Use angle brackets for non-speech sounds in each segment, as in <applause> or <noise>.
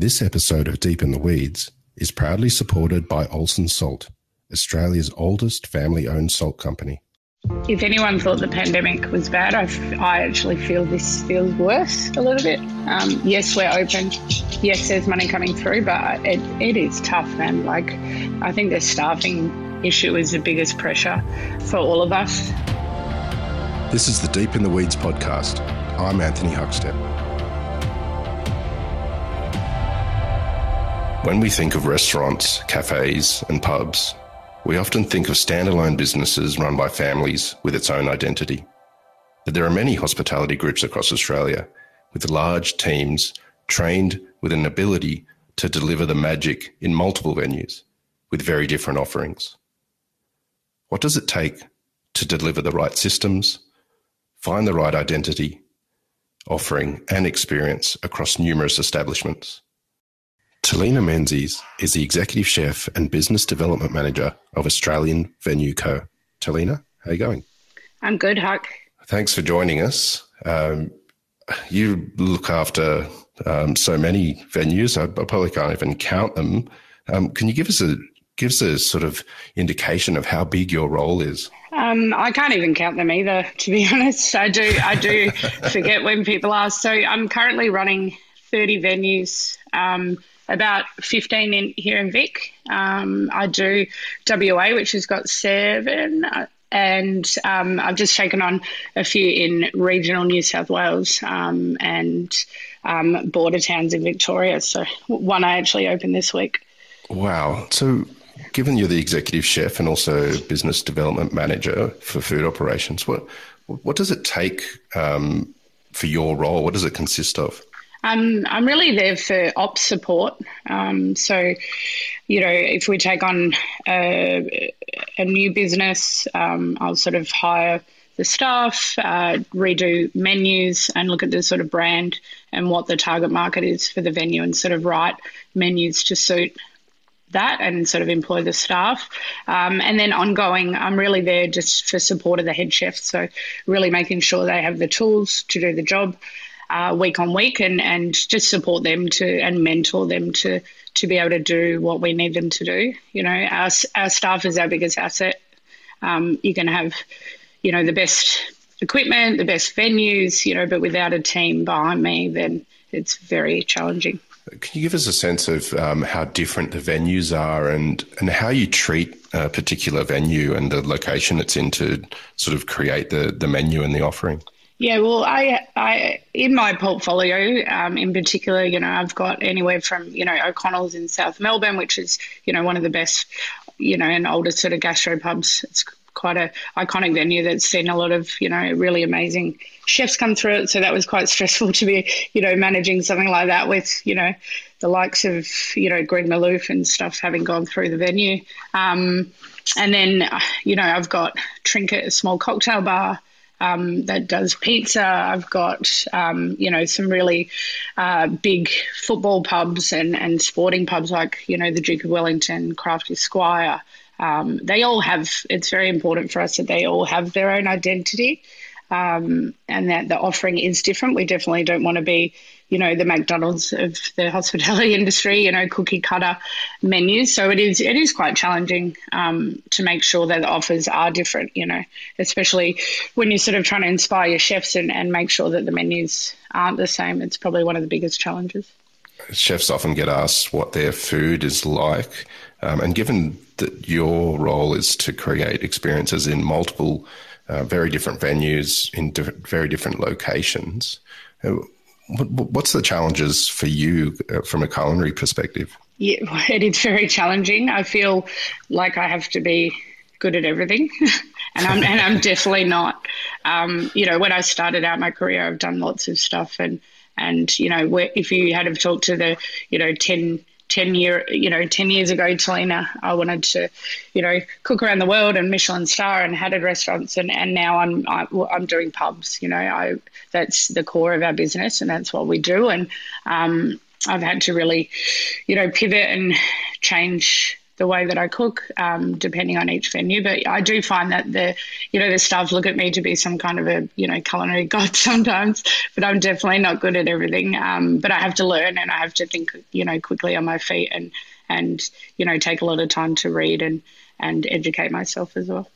This episode of Deep in the Weeds is proudly supported by Olsson Salt, Australia's oldest family owned salt company. If anyone thought the pandemic was bad, I, I actually feel this feels worse a little bit. Um, yes, we're open. Yes, there's money coming through, but it, it is tough, man. Like, I think the staffing issue is the biggest pressure for all of us. This is the Deep in the Weeds podcast. I'm Anthony Huckstep. When we think of restaurants, cafes, and pubs, we often think of standalone businesses run by families with its own identity. But there are many hospitality groups across Australia with large teams trained with an ability to deliver the magic in multiple venues with very different offerings. What does it take to deliver the right systems, find the right identity, offering, and experience across numerous establishments? Talina Menzies is the Executive Chef and Business Development Manager of Australian Venue Co. Talina, how are you going? I'm good, Huck. Thanks for joining us. Um, you look after um, so many venues. I, I, probably can't even count them. Um, can you give us a give us a sort of indication of how big your role is? Um, I can't even count them either, to be <laughs> honest. I do I do <laughs> forget when people ask. So I'm currently running 30 venues. Um, about 15 in, here in Vic. Um, I do WA, which has got seven, uh, and um, I've just taken on a few in regional New South Wales um, and um, border towns in Victoria. So one I actually opened this week. Wow. So given you're the executive chef and also business development manager for food operations, what what does it take um, for your role? What does it consist of? I'm I'm really there for ops support. Um, so, you know, if we take on a, a new business, um, I'll sort of hire the staff, uh, redo menus, and look at the sort of brand and what the target market is for the venue, and sort of write menus to suit that and sort of employ the staff. Um, and then ongoing, I'm really there just for support of the head chef. So, really making sure they have the tools to do the job uh, week on week and, and just support them to and mentor them to to be able to do what we need them to do. You know, our, our staff is our biggest asset. Um, you can have, you know, the best equipment, the best venues, you know, but without a team behind me, then it's very challenging. Can you give us a sense of um, how different the venues are and, and how you treat a particular venue and the location it's in to sort of create the, the menu and the offering? Yeah, well, I, I in my portfolio, um, in particular, you know, I've got anywhere from you know O'Connell's in South Melbourne, which is you know one of the best, you know, and oldest sort of gastropubs. It's quite a iconic venue that's seen a lot of you know really amazing chefs come through it. So that was quite <laughs> stressful to be you know managing something like that with you know the likes of you know Greg Malouf and stuff having gone through the venue. Um, and then you know I've got Trinket, a small cocktail bar um, that does pizza. I've got, um, you know, some really uh, big football pubs and, and sporting pubs like, you know, the Duke of Wellington, Crafty Squire. Um, they all have, it's very important for us that they all have their own identity um, and that the offering is different. We definitely don't want to be, you know, the McDonald's of the hospitality <laughs> industry, you know, cookie cutter menus. So it is it is quite challenging um, to make sure that the offers are different, you know, especially when you're sort of trying to inspire your chefs and, and make sure that the menus aren't the same. It's probably one of the biggest challenges. Chefs often get asked what their food is like. Um, and given that your role is to create experiences in multiple uh, very different venues in very different locations. What's the challenges for you uh, from a culinary perspective? Yeah, <laughs> it is very challenging. I feel like I have to be good at everything, <laughs> and I'm and I'm <laughs> definitely not. Um, you know, when I started out my career, I've done lots of stuff, and and you know, if you had have talked to the you know ten 10 year you know 10 years ago Talina I wanted to you know cook around the world and Michelin star and had restaurants and, and now I'm I, am doing pubs you know I that's the core of our business and that's what we do and um, I've had to really you know pivot and change the way that I cook, um, depending on each venue. But I do find that the, you know, the staff look at me to be some kind of a, you know, culinary <laughs> god sometimes. But I'm definitely not good at everything. Um, but I have to learn and I have to think, you know, quickly on my feet and and you know take a lot of time to read and and educate myself as well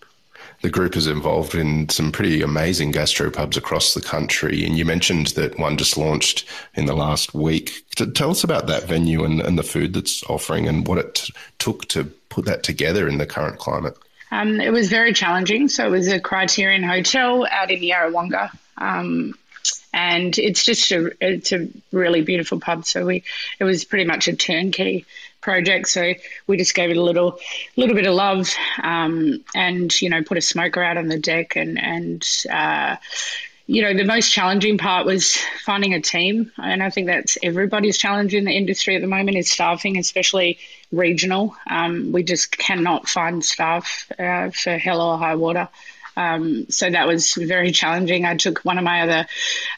the group is involved in some pretty amazing gastropubs across the country. And you mentioned that one just launched in the last week. Tell us about that venue and, and the food that's offering and what it t- took to put that together in the current climate. Um, it was very challenging. So it was a Criterion Hotel out in Yarrawonga. Um, and it's just a it's a really beautiful pub. So we it was pretty much a turnkey project. So we just gave it a little little bit of love, um, and you know put a smoker out on the deck, and and uh, you know the most challenging part was finding a team, and I think that's everybody's challenge in the industry at the moment is staffing, especially regional. Um, we just cannot find staff uh, for hell or high water. Um, so that was very challenging. I took one of my other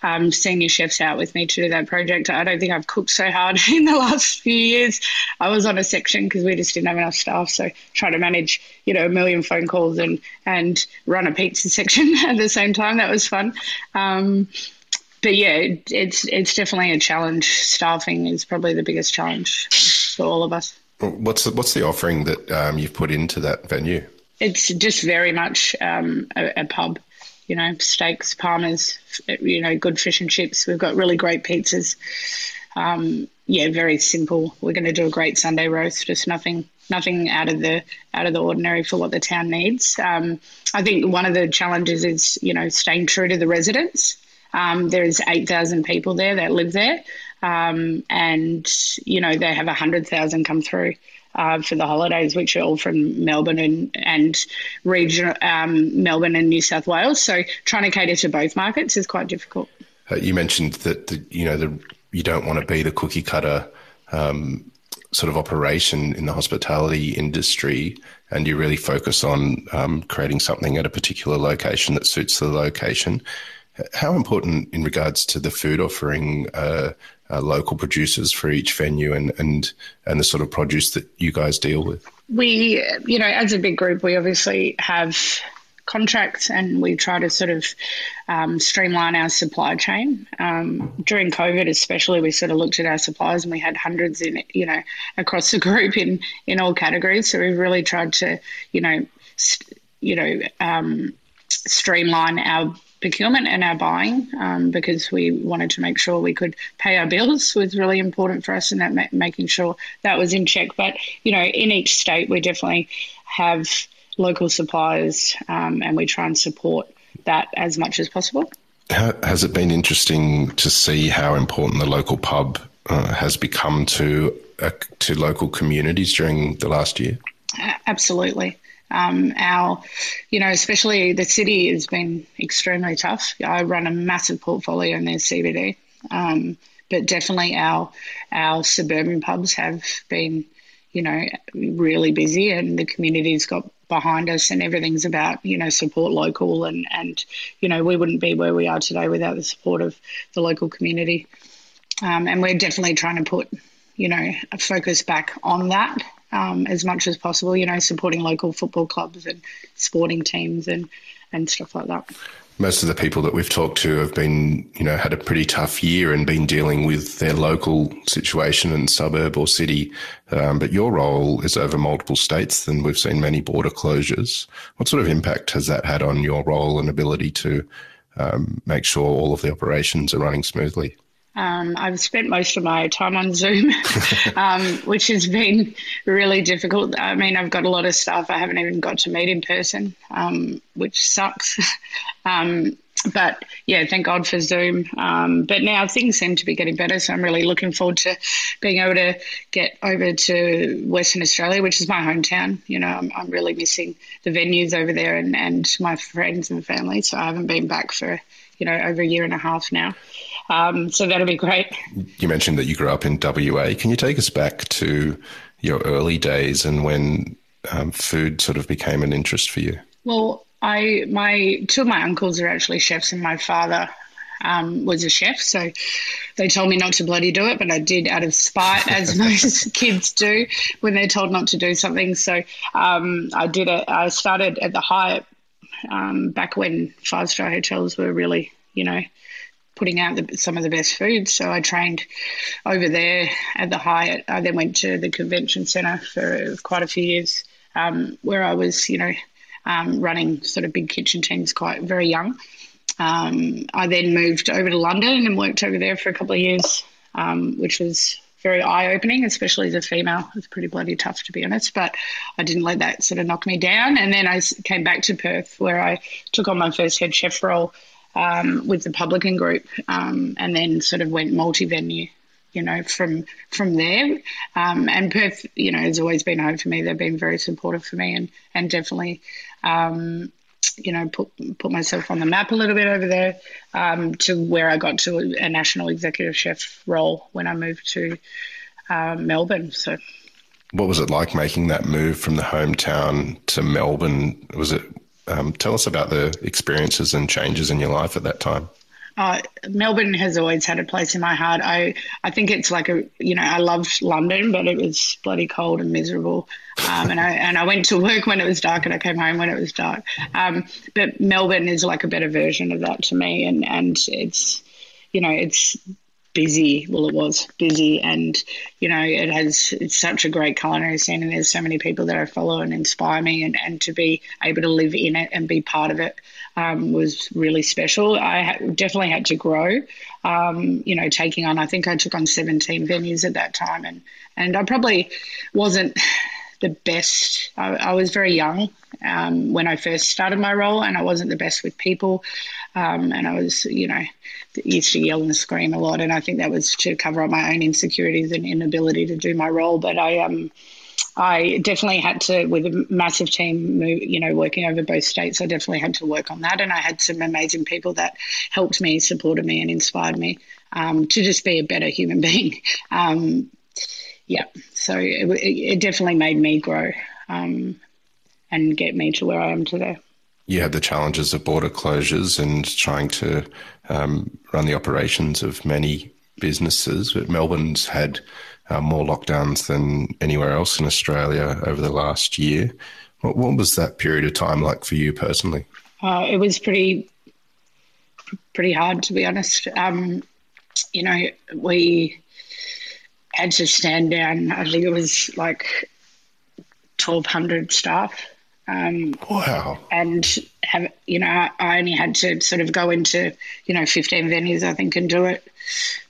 um, senior chefs out with me to do that project. I don't think I've cooked so hard <laughs> in the last few years. I was on a section because we just didn't have enough staff. So trying to manage, you know, a million phone calls and and run a pizza <laughs> section at the same time that was fun. Um, but yeah, it, it's it's definitely a challenge. Staffing is probably the biggest challenge for all of us. What's the, what's the offering that um, you've put into that venue? It's just very much um, a, a, pub. You know, steaks, parmas, you know, good fish and chips. We've got really great pizzas. Um, yeah, very simple. We're going to do a great Sunday roast. Just nothing, nothing out of the out of the ordinary for what the town needs. Um, I think one of the challenges is you know staying true to the residents. Um, there's eight thousand people there that live there, um, and you know they have hundred thousand come through uh, for the holidays, which are all from Melbourne and and region um, Melbourne and New South Wales. So trying to cater to both markets is quite difficult. Uh, you mentioned that the, you know the, you don't want to be the cookie cutter. Um, sort of operation in the hospitality industry and you really focus on um, creating something at a particular location that suits the location. How important in regards to the food offering uh, uh, local producers for each venue and, and and the sort of produce that you guys deal with? We, you know, as a big group, we obviously have contracts and we try to sort of um, streamline our supply chain. Um, during COVID, especially, we sort of looked at our suppliers and we had hundreds in, you know, across the group in in all categories. So we've really tried to, you know, st- you know, um, streamline our procurement and our buying um, because we wanted to make sure we could pay our bills was really important for us and that ma- making sure that was in check. But you know, in each state, we definitely have local suppliers um, and we try and support that as much as possible. How, has it been interesting to see how important the local pub uh, has become to uh, to local communities during the last year? Absolutely. Um, our, you know, especially the city has been extremely tough. I run a massive portfolio in their CBD, um, but definitely our our suburban pubs have been, you know, really busy, and the community's got behind us, and everything's about you know support local, and and you know we wouldn't be where we are today without the support of the local community, um, and we're definitely trying to put you know a focus back on that um, as much as possible. You know, supporting local football clubs and sporting teams and and stuff like that. Most of the people that we've talked to have been, you know, had a pretty tough year and been dealing with their local situation in suburb or city. Um, but your role is over multiple states, and we've seen many border closures. What sort of impact has that had on your role and ability to um, make sure all of the operations are running smoothly? Um, I've spent most of my time on Zoom, <laughs> um, which has been really difficult. I mean, I've got a lot of staff I haven't even got to meet in person, um, which sucks. <laughs> Um, but yeah, thank God for Zoom. Um, but now things seem to be getting better, so I'm really looking forward to being able to get over to Western Australia, which is my hometown. You know, I'm, I'm really missing the venues over there and, and my friends and family, so I haven't been back for you know over a year and a half now. Um, so that'll be great. You mentioned that you grew up in WA. Can you take us back to your early days and when um, food sort of became an interest for you? Well, I my two of my uncles are actually chefs, and my father um, was a chef. So they told me not to bloody do it, but I did out of spite, as <laughs> most kids do when they're told not to do something. So um, I did it. I started at the Hyatt um, back when five star hotels were really, you know, putting out the, some of the best food. So I trained over there at the Hyatt. I then went to the convention centre for quite a few years, um, where I was, you know, um, running sort of big kitchen teams quite very young. Um, I then moved over to London and worked over there for a couple of years, um, which was very eye opening, especially as a female. It was pretty bloody tough, to be honest, but I didn't let that sort of knock me down. And then I came back to Perth, where I took on my first head chef role um, with the Publican Group, um, and then sort of went multi venue. You know, from from there, um, and Perth, you know, has always been home for me. They've been very supportive for me, and and definitely, um, you know, put put myself on the map a little bit over there um, to where I got to a, a, national executive chef role when I moved to uh, Melbourne. So, what was it like making that move from the hometown to Melbourne? Was it um, tell us about the experiences and changes in your life at that time. Uh, Melbourne has always had a place in my heart. I, I think it's like a, you know, I loved London, but it was bloody cold and miserable. Um, and I <laughs> and I went to work when it was dark, and I came home when it was dark. Um, but Melbourne is like a better version of that to me, and and it's, you know, it's busy. Well, it was busy, and you know, it has it's such a great culinary scene, and there's so many people that I follow and inspire me, and and to be able to live in it and be part of it um, was really special. I ha- definitely had to grow. Um, you know, taking on, I think I took on 17 venues at that time, and and I probably wasn't the best. I, I was very young um, when I first started my role, and I wasn't the best with people. Um, and I was, you know, used to yell and scream a lot, and I think that was to cover up my own insecurities and inability to do my role. But I, um, I definitely had to, with a massive team, move, you know, working over both states, I definitely had to work on that. And I had some amazing people that helped me, supported me, and inspired me um, to just be a better human <laughs> being. Um, yeah, so it, it, definitely made me grow um, and get me to where I am today. You had the challenges of border closures and trying to um, run the operations of many businesses, but Melbourne's had uh, more lockdowns than anywhere else in Australia over the last year. What, what was that period of time like for you personally? Uh, it was pretty pretty hard, to be honest. Um, you know, we had to stand down. I think it was like twelve hundred staff. Um, wow! And have you know, I only had to sort of go into you know fifteen venues, I think, and do it.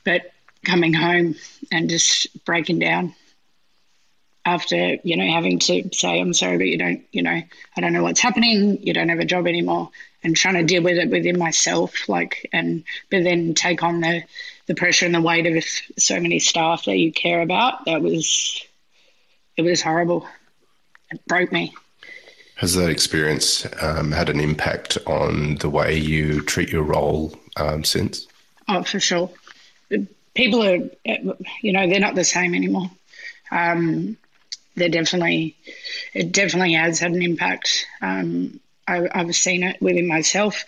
But coming home and just breaking down after you know having to say I'm sorry, but you don't, you know, I don't know what's happening. You don't have a job anymore, and trying to deal with it within myself, like, and but then take on the the pressure and the weight of so many staff that you care about. That was it was horrible. It broke me. Has that experience um, had an impact on the way you treat your role um, since? Oh, for sure. People are, you know, they're not the same anymore. Um, they're definitely, it definitely has had an impact. Um, I, have seen it within myself.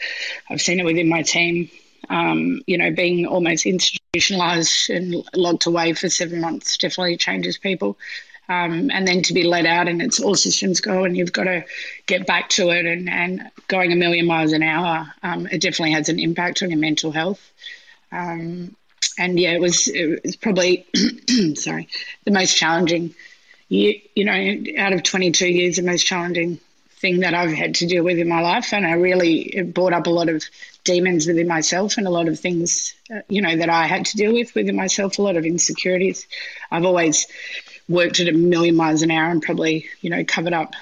I've seen it within my team. Um, you know, being almost institutionalized and locked away for seven months definitely changes people. Um, and then to be let out and it's all systems go and you've got to get back to it and, and going a million miles an hour, um, it definitely has an impact on your mental health. Um, and yeah, it was, it was probably, <clears throat> sorry, the most challenging year, you know, out of 22 years, the most challenging thing that I've had to deal with in my life. And I really, brought up a lot of demons within myself and a lot of things, uh, you know, that I had to deal with within myself, a lot of insecurities. I've always, worked at a million miles an hour and probably, you know, covered up,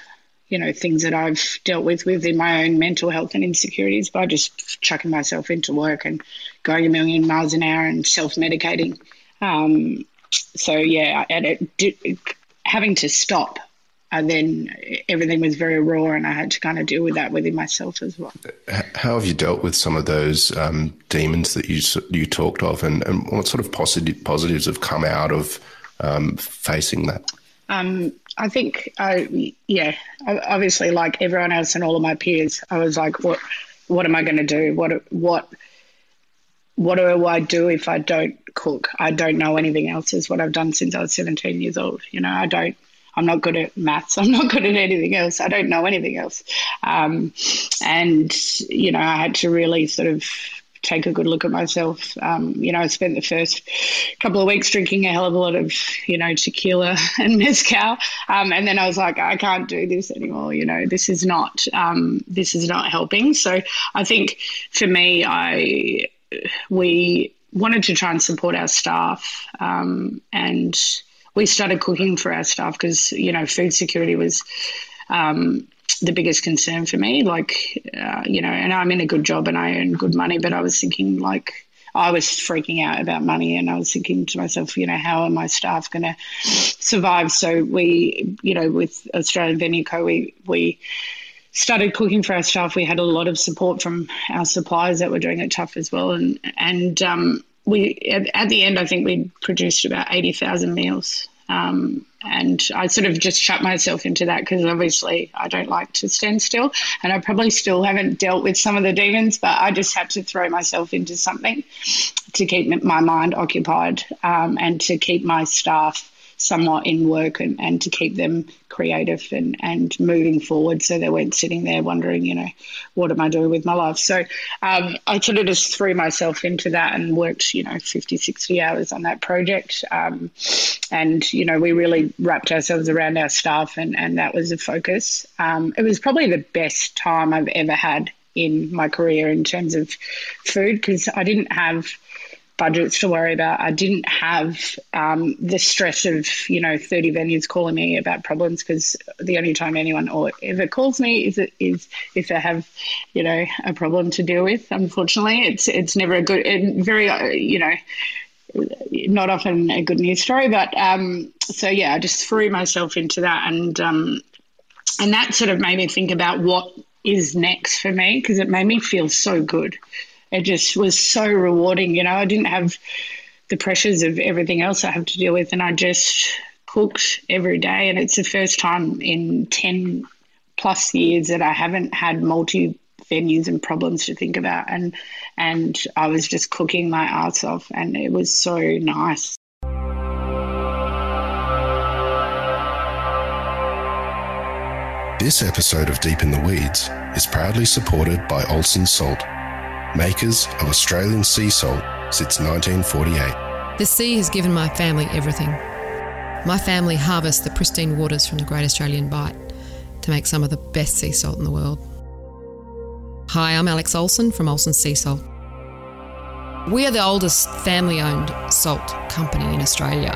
you know, things that I've dealt with within my own mental health and insecurities by just chucking myself into work and going a million miles an hour and self medicating. Um, so yeah, and it, having to stop, and then everything was very raw, and I had to kind of deal with that within myself as well. How have you dealt with some of those um, demons that you you talked of, and, and what sort of positive positives have come out of um, facing that? Um, I think, I, yeah, obviously, like everyone else and all of my peers, I was like, what, what am I going to do? What, what, what do I do if I don't cook? I don't know anything else. Is what I've done since I was 17 years old. You know, I don't. I'm not good at maths. <laughs> I'm not good at anything else. I don't know anything else. Um, and you know, I had to really sort of take a good look at myself. Um, you know, I spent the first couple of weeks drinking a hell of a lot of, you know, tequila <laughs> and mezcal, um, and then I was like, I can't do this anymore. You know, this is not um, this is not helping. So I think for me, I we wanted to try and support our staff, um, and we started cooking for our staff because you know food security was um, the biggest concern for me. Like, uh, you know, and I'm in a good job and I earn good money, but I was thinking like I was freaking out about money and I was thinking to myself, you know, how are my staff going to survive? So we, you know, with Australian Venue Co, we we started cooking for our staff. We had a lot of support from our suppliers that were doing it tough as well, and and um, we at, at the end, I think we produced about eighty thousand meals. Um, and I sort of just shut myself into that because obviously I don't like to stand still. And I probably still haven't dealt with some of the demons, but I just had to throw myself into something to keep my mind occupied um, and to keep my staff somewhat in work and, and to keep them creative and, and moving forward so they weren't sitting there wondering, you know, what am I doing with my life? So um, I sort of just threw myself into that and worked, you know, 50, 60 hours on that project. Um, and, you know, we really wrapped ourselves around our staff and, and that was a focus. Um, it was probably the best time I've ever had in my career in terms of food because I didn't have – budgets to worry about. I didn't have um, the stress of, you know, 30 venues calling me about problems because the only time anyone or ever calls me is, is if they have, you know, a problem to deal with. Unfortunately, it's it's never a good, very, uh, you know, not often a good news story. But um, so, yeah, I just threw myself into that. And, um, and that sort of made me think about what is next for me because it made me feel so good it just was so rewarding. You know, I didn't have the pressures of everything else I have to deal with, and I just cooked every day. And it's the first time in 10 plus years that I haven't had multi venues and problems to think about. And, and I was just cooking my ass off, and it was so nice. This episode of Deep in the Weeds is proudly supported by Olsson Salt makers of Australian sea salt since 1948. The sea has given my family everything. My family harvests the pristine waters from the Great Australian Bight to make some of the best sea salt in the world. Hi, I'm Alex Olsson from Olsson Sea Salt. We are the oldest family owned salt company in Australia.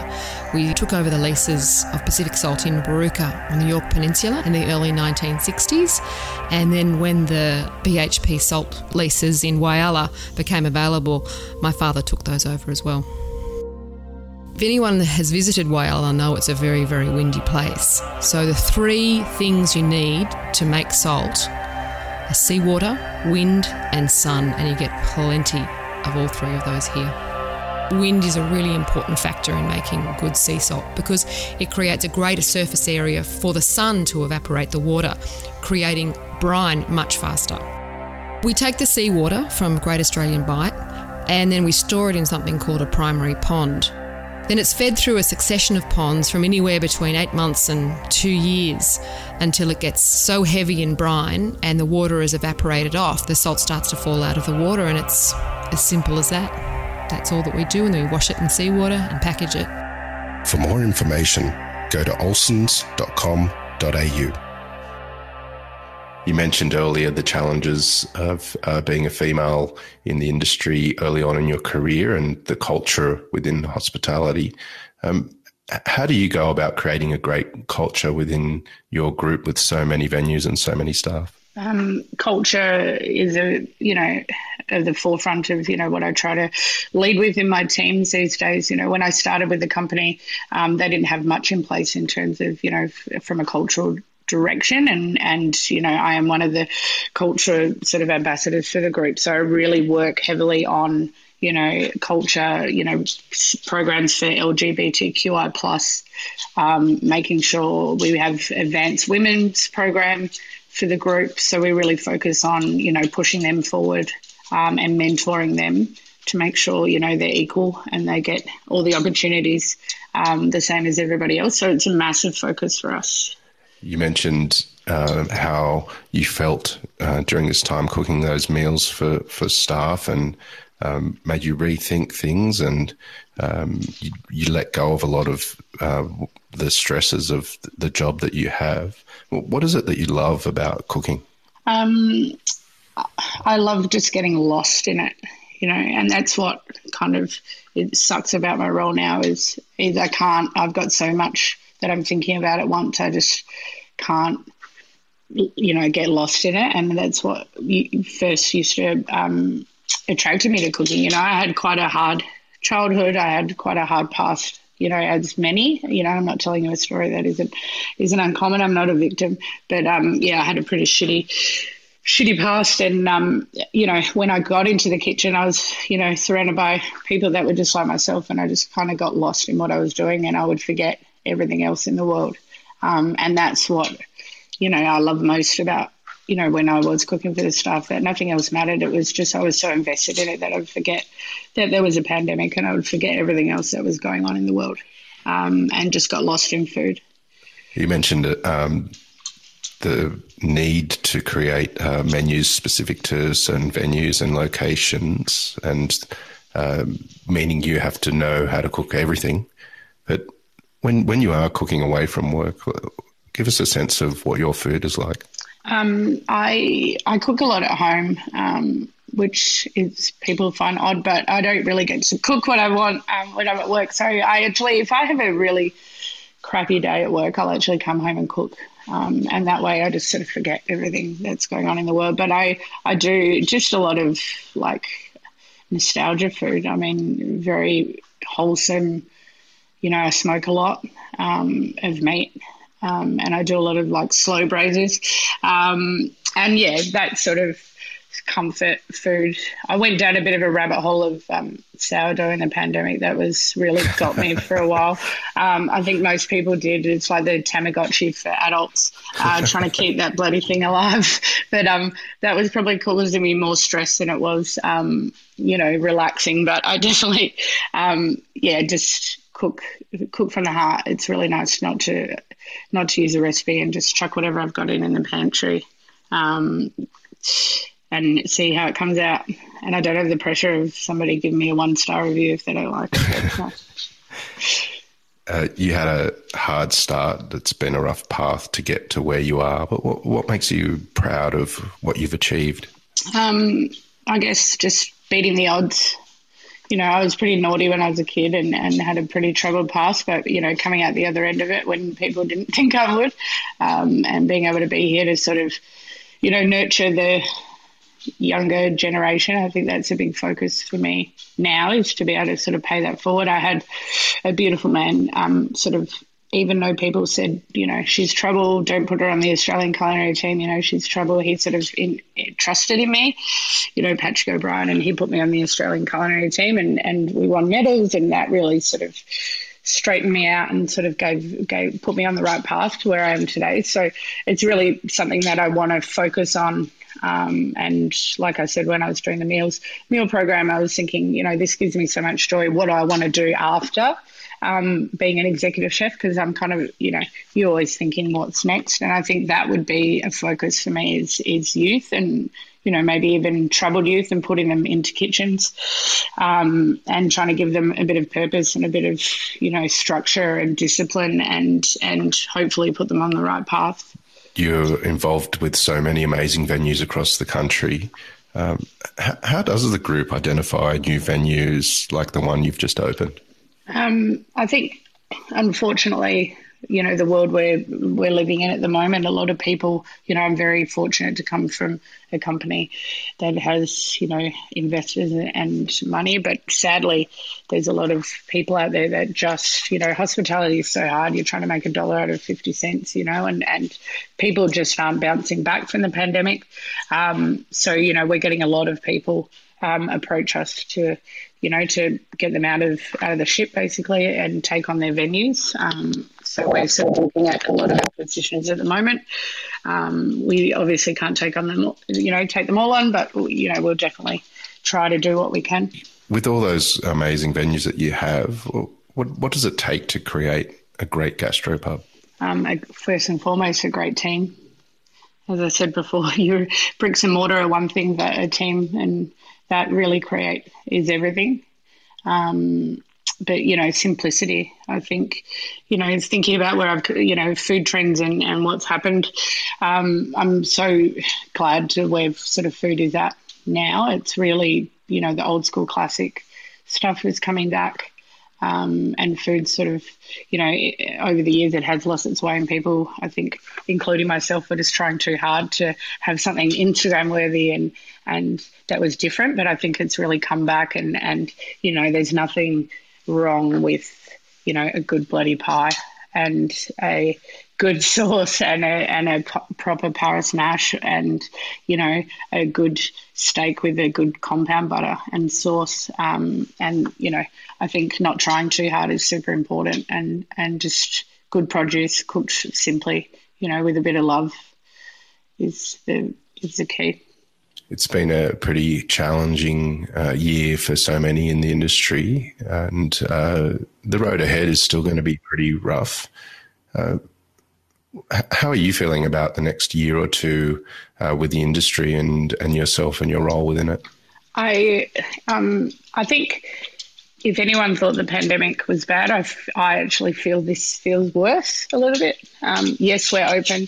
We took over the leases of Pacific Salt in Warooka on the Yorke Peninsula in the early 1960s. And then when the BHP salt leases in Whyalla became available, my father took those over as well. If anyone has visited Whyalla, know it's a very, very windy place. So the three things you need to make salt are seawater, wind, and sun, and you get plenty of all three of those here. Wind is a really important factor in making good sea salt because it creates a greater surface area for the sun to evaporate the water, creating brine much faster. We take the seawater from Great Australian Bight and then we store it in something called a primary pond. Then it's fed through a succession of ponds from anywhere between eight months and two years until it gets so heavy in brine and the water is evaporated off, the salt starts to fall out of the water, and it's as simple as that. That's all that we do, and then we wash it in seawater and package it. For more information, go to olssons.com.au. You mentioned earlier the challenges of uh, being a female in the industry early on in your career and the culture within hospitality. Um, how do you go about creating a great culture within your group with so many venues and so many staff? Um, culture is a you know at the forefront of you know what I try to lead with in my teams these days. You know, when I started with the company, um, they didn't have much in place in terms of you know f- from a cultural direction and and you know I am one of the culture sort of ambassadors for the group so I really work heavily on you know culture you know programs for LGBTQI plus um, making sure we have advanced women's program for the group so we really focus on you know pushing them forward um, and mentoring them to make sure you know they're equal and they get all the opportunities um, the same as everybody else. So it's a massive focus for us. You mentioned uh, how you felt uh, during this time cooking those meals for, for staff and um, made you rethink things and um, you, you, let go of a lot of uh, the stresses of the job that you have. What is it that you love about cooking? Um, I love just getting lost in it, you know, and that's what kind of it sucks about my role now is is I can't. I've got so much that I'm thinking about at once. I just can't you know get lost in it. And that's what first used to um, attracted me to cooking. You know i had quite a hard childhood. I had quite a hard past you know as many you know i'm not telling you a story that isn't isn't uncommon. I'm not a victim but um yeah i had a pretty shitty shitty past. And um you know when i got into the kitchen i was you know surrounded by people that were just like myself and i just kind of got lost in what i was doing and i would forget everything else in the world um, and that's what you know, I love most about, you know, when I was cooking for the staff that nothing else mattered. It was just I was so invested in it that I would forget that there was a pandemic and I would forget everything else that was going on in the world um, and just got lost in food. You mentioned um, the need to create uh, menus specific to certain venues and locations, and um, meaning you have to know how to cook everything. But when when you are cooking away from work, give us a sense of what your food is like. Um, I I cook a lot at home, um, which is people find odd, but I don't really get to cook what I want um, when I'm at work. So I actually, if I have a really crappy day at work, I'll actually come home and cook. Um, and that way I just sort of forget everything that's going on in the world. But I, I do just a lot of like nostalgia food. I mean, very wholesome. You know, I smoke a lot um, of meat um, and I do a lot of like slow braises. Um, and yeah, that sort of comfort food. I went down a bit of a rabbit hole of um, sourdough in the pandemic. That was really got me for a while. <laughs> Um, I think most people did. It's like the Tamagotchi for adults, uh, trying to keep that bloody thing alive. <laughs> But um, that was probably causing me more stress than it was, um, you know, relaxing. But I definitely, um, yeah, just cook cook from the heart. It's really nice not to not to use a recipe and just chuck whatever I've got in in the pantry, um, and see how it comes out. And I don't have the pressure of somebody giving me a one star review if they don't like it. <laughs> Uh, you had a hard start. It's been a rough path to get to where you are. But what, what makes you proud of what you've achieved? Um, I guess just beating the odds you know, I was pretty naughty when I was a kid and, and had a pretty troubled past, but, you know, coming out the other end of it when people didn't <laughs> think I would, um, and being able to be here to sort of, you know, nurture the younger generation. I think that's a big focus for me now is to be able to sort of pay that forward. I had a beautiful man um, sort of even though people said, you know, she's trouble, don't put her on the Australian culinary team, you know, she's trouble, he sort of in, trusted in me, you know, Patrick O'Brien, and he put me on the Australian culinary team and, and we won medals and that really sort of straightened me out and sort of gave, gave put me on the right path to where I am today. So it's really something that I want to focus on um, and like I said, when I was doing the meals meal program, I was thinking, you know, this gives me so much joy. What do I want to do after? Um, being an executive chef because I'm kind of, you know, you're always thinking what's next. And I think that would be a focus for me is, is youth and, you know, maybe even troubled youth and putting them into kitchens um, and trying to give them a bit of purpose and a bit of, you know, structure and discipline and, and hopefully put them on the right path. You're involved with so many amazing venues across the country. Um, how, how does the group identify new venues like the one you've just opened? Um, I think, unfortunately, you know the world we're we're living in at the moment. A lot of people, you know, I'm very fortunate to come from a company that has you know investors and money, but sadly, there's a lot of people out there that just you know hospitality is so hard. You're trying to make a dollar out of fifty cents, you know, and and people just aren't bouncing back from the pandemic. Um, so you know we're getting a lot of people um, approach us to you know, to get them out of out of the ship basically and take on their venues. Um, so we're sort of looking at a lot of positions at the moment. Um, we obviously can't take on them, you know, take them all on, but you know, we'll definitely try to do what we can. with all those amazing venues that you have, what what does it take to create a great gastropub? Um, first and foremost, a great team. As I said before, <laughs> your bricks and mortar are one thing, but a team and that really create is everything. Um, but you know, simplicity. I think, you know, is thinking about where I've, you know, food trends and, and what's happened. Um, I'm so glad to where sort of food is at now. It's really, you know, the old school classic stuff is coming back. Um, and food sort of, you know, over the years it has lost its way, and people, I think, including myself, were just trying too hard to have something Instagram worthy, and and that was different. But I think it's really come back, and and you know, there's nothing wrong with, you know, a good bloody pie and a good sauce and a, and a proper Paris mash and, you know, a good steak with a good compound butter and sauce. Um, and, you know, I think not trying too hard is super important and, and just good produce cooked simply, you know, with a bit of love is the, is the key. It's been a pretty challenging uh, year for so many in the industry, and uh, the road ahead is still going to be pretty rough. Uh, how are you feeling about the next year or two uh, with the industry and, and yourself and your role within it? I um, I think if anyone thought the pandemic was bad, I, I actually feel this feels worse a little bit. Um, yes, we're open.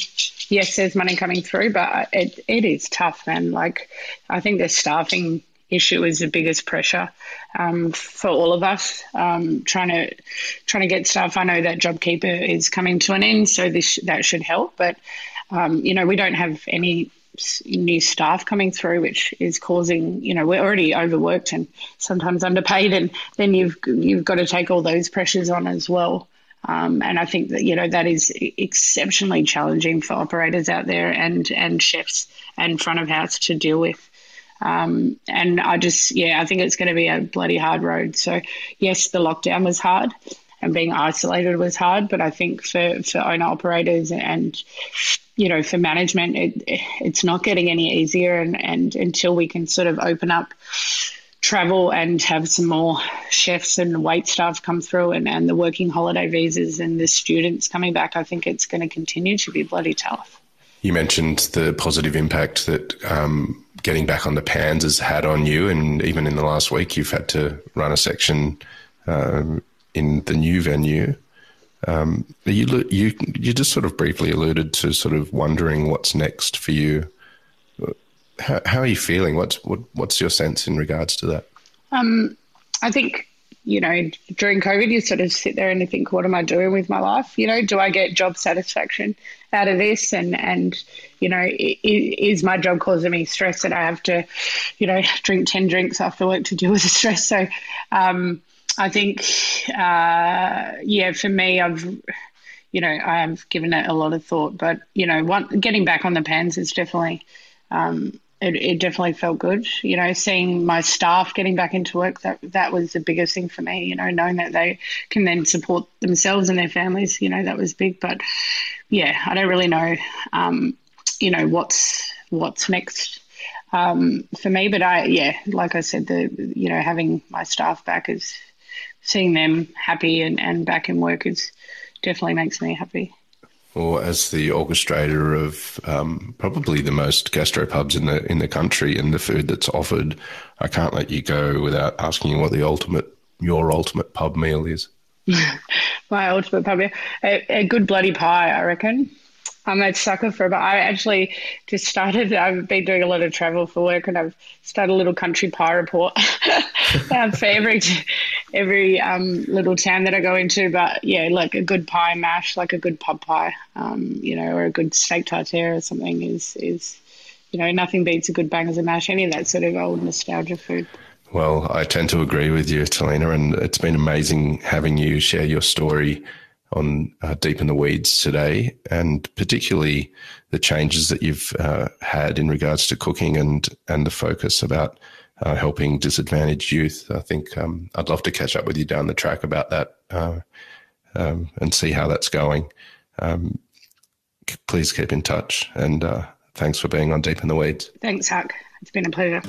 Yes, there's money coming through, but it, it is tough, man. Like, I think the staffing issue is the biggest pressure um, for all of us. Um, trying to trying to get staff. I know that JobKeeper is coming to an end, so this that should help. But um, you know, we don't have any new staff coming through, which is causing, you know, we're already overworked and sometimes underpaid, and then you've you've got to take all those pressures on as well. Um, and I think that you know that is exceptionally challenging for operators out there and and chefs and front of house to deal with. Um, and I just, yeah, I think it's going to be a bloody hard road. So, yes, the lockdown was hard and being isolated was hard, but I think for, for owner operators and you know, for management, it, it's not getting any easier. And, and until we can sort of open up travel and have some more chefs and wait staff come through and, and the working holiday visas and the students coming back, I think it's going to continue to be bloody tough. You mentioned the positive impact that um, getting back on the pans has had on you. And even in the last week, you've had to run a section um, in the new venue. Um, you you you just sort of briefly alluded to sort of wondering what's next for you. How, how are you feeling? What's what, what's your sense in regards to that? Um, I think you know during COVID, you sort of sit there and you think, what am I doing with my life? You know, do I get job satisfaction out of this? And and you know, is my job causing me stress that I have to, you know, drink ten drinks after work to deal with the stress? So. Um, I think, uh, yeah, for me, I've, you know, I've given it a lot of thought, but you know, one, getting back on the pans is definitely, um, it, it, definitely felt good. You know, seeing my staff getting back into work that that was the biggest thing for me. You know, knowing that they can then support themselves and their families. You know, that was big. But yeah, I don't really know. Um, you know, what's what's next um, for me. But I, yeah, like I said, the you know having my staff back is seeing them happy and, and back in work is definitely makes me happy. Or as the orchestrator of um, probably the most gastropubs in the in the country and the food that's offered, I can't let you go without asking you what the ultimate your ultimate pub meal is. <laughs> My ultimate pub meal, a, a good bloody pie, I reckon. I'm a sucker for it. But I actually just started. <laughs> I've been doing a lot of travel for work, and I've started a little country pie report um, for every every um, little town that I go into. But yeah, like a good pie mash, like a good pub pie, um, you know, or a good steak tartare or something is is you know nothing beats a good bangers and mash. Any of that sort of old nostalgia food. Well, I tend to agree with you, Talina, and it's been amazing having you share your story on uh, Deep in the Weeds today, and particularly the changes that you've uh, had in regards to cooking and and the focus about uh, helping disadvantaged youth. I think um, I'd love to catch up with you down the track about that uh, um, and see how that's going. Um, please keep in touch, and uh, thanks for being on Deep in the Weeds. Thanks, Huck. It's been a pleasure.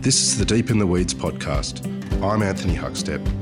This is the Deep in the Weeds podcast. I'm Anthony Huckstep.